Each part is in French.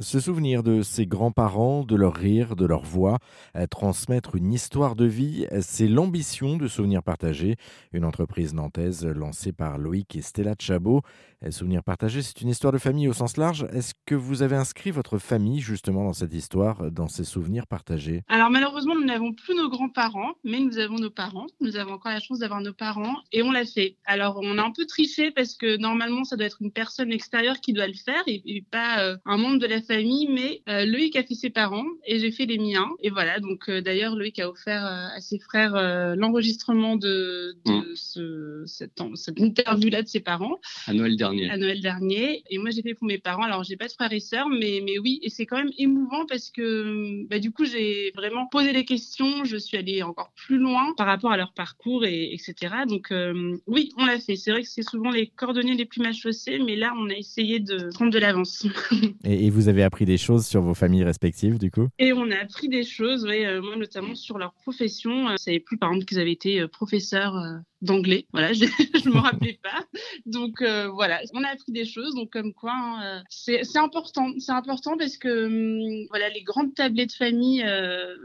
Se souvenir de ses grands-parents, de leur rire, de leur voix, euh, transmettre une histoire de vie, euh, c'est l'ambition de Souvenirs Partagés, une entreprise nantaise lancée par Loïc et Stella Chabot. Euh, Souvenirs Partagés, c'est une histoire de famille au sens large. Est-ce que vous avez inscrit votre famille justement dans cette histoire, dans ces souvenirs partagés? Alors malheureusement, nous n'avons plus nos grands-parents, mais nous avons nos parents. Nous avons encore la chance d'avoir nos parents et on l'a fait. Alors on a un peu triché parce que normalement, ça doit être une personne extérieure qui doit le faire et, et pas un membre de la famille, mais euh, Loïc a fait ses parents et j'ai fait les miens. Et voilà, donc euh, d'ailleurs, Loïc a offert euh, à ses frères l'enregistrement de, de mmh. ce, cette, cette interview-là de ses parents. À Noël dernier. À Noël dernier. Et moi, j'ai fait pour mes parents. Alors, j'ai pas de frères et sœurs, mais, mais oui, et c'est quand même émouvant parce que bah, du coup, j'ai vraiment posé les questions. Je suis allée encore plus loin par rapport à leur parcours, et, etc. Donc, oui, on l'a fait. C'est vrai que c'est souvent les cordonniers les plus mal chaussés, mais là, on a essayé de prendre de l'avance. et, et vous avez appris des choses sur vos familles respectives, du coup? Et on a appris des choses, oui, euh, moi notamment sur leur profession. Euh, je savais plus, par exemple, qu'ils avaient été euh, professeurs d'anglais. Voilà, je ne me rappelais pas. Donc voilà, on a appris des choses. Donc comme quoi, hein, c'est important. C'est important parce que hum, voilà, les grandes tablées de famille,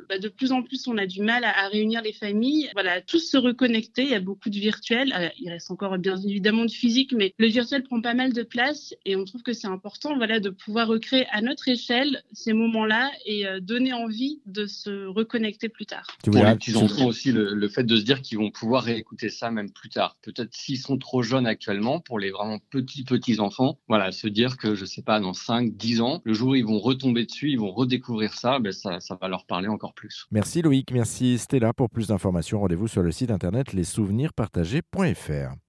bah, de plus en plus, on a du mal à, réunir les familles. Voilà, tous se reconnecter. Il y a beaucoup de virtuel. il reste encore bien évidemment du physique, mais le virtuel prend pas mal de place et on trouve que c'est important, voilà, de pouvoir recréer à notre échelle ces moments-là et euh, donner envie de se reconnecter plus tard. Pour les petits enfants aussi, le, fait de se dire qu'ils vont pouvoir réécouter ça même plus tard. Peut-être s'ils sont trop jeunes actuellement, pour les vraiment petits petits enfants, voilà, se dire que je sais pas, dans 5, 10 ans, le jour où ils vont retomber dessus, ils vont redécouvrir ça, ben ça, va leur parler encore plus. Merci Loïc, merci Stella. Pour plus d'informations, rendez-vous sur le site internet lessouvenirspartagés.fr.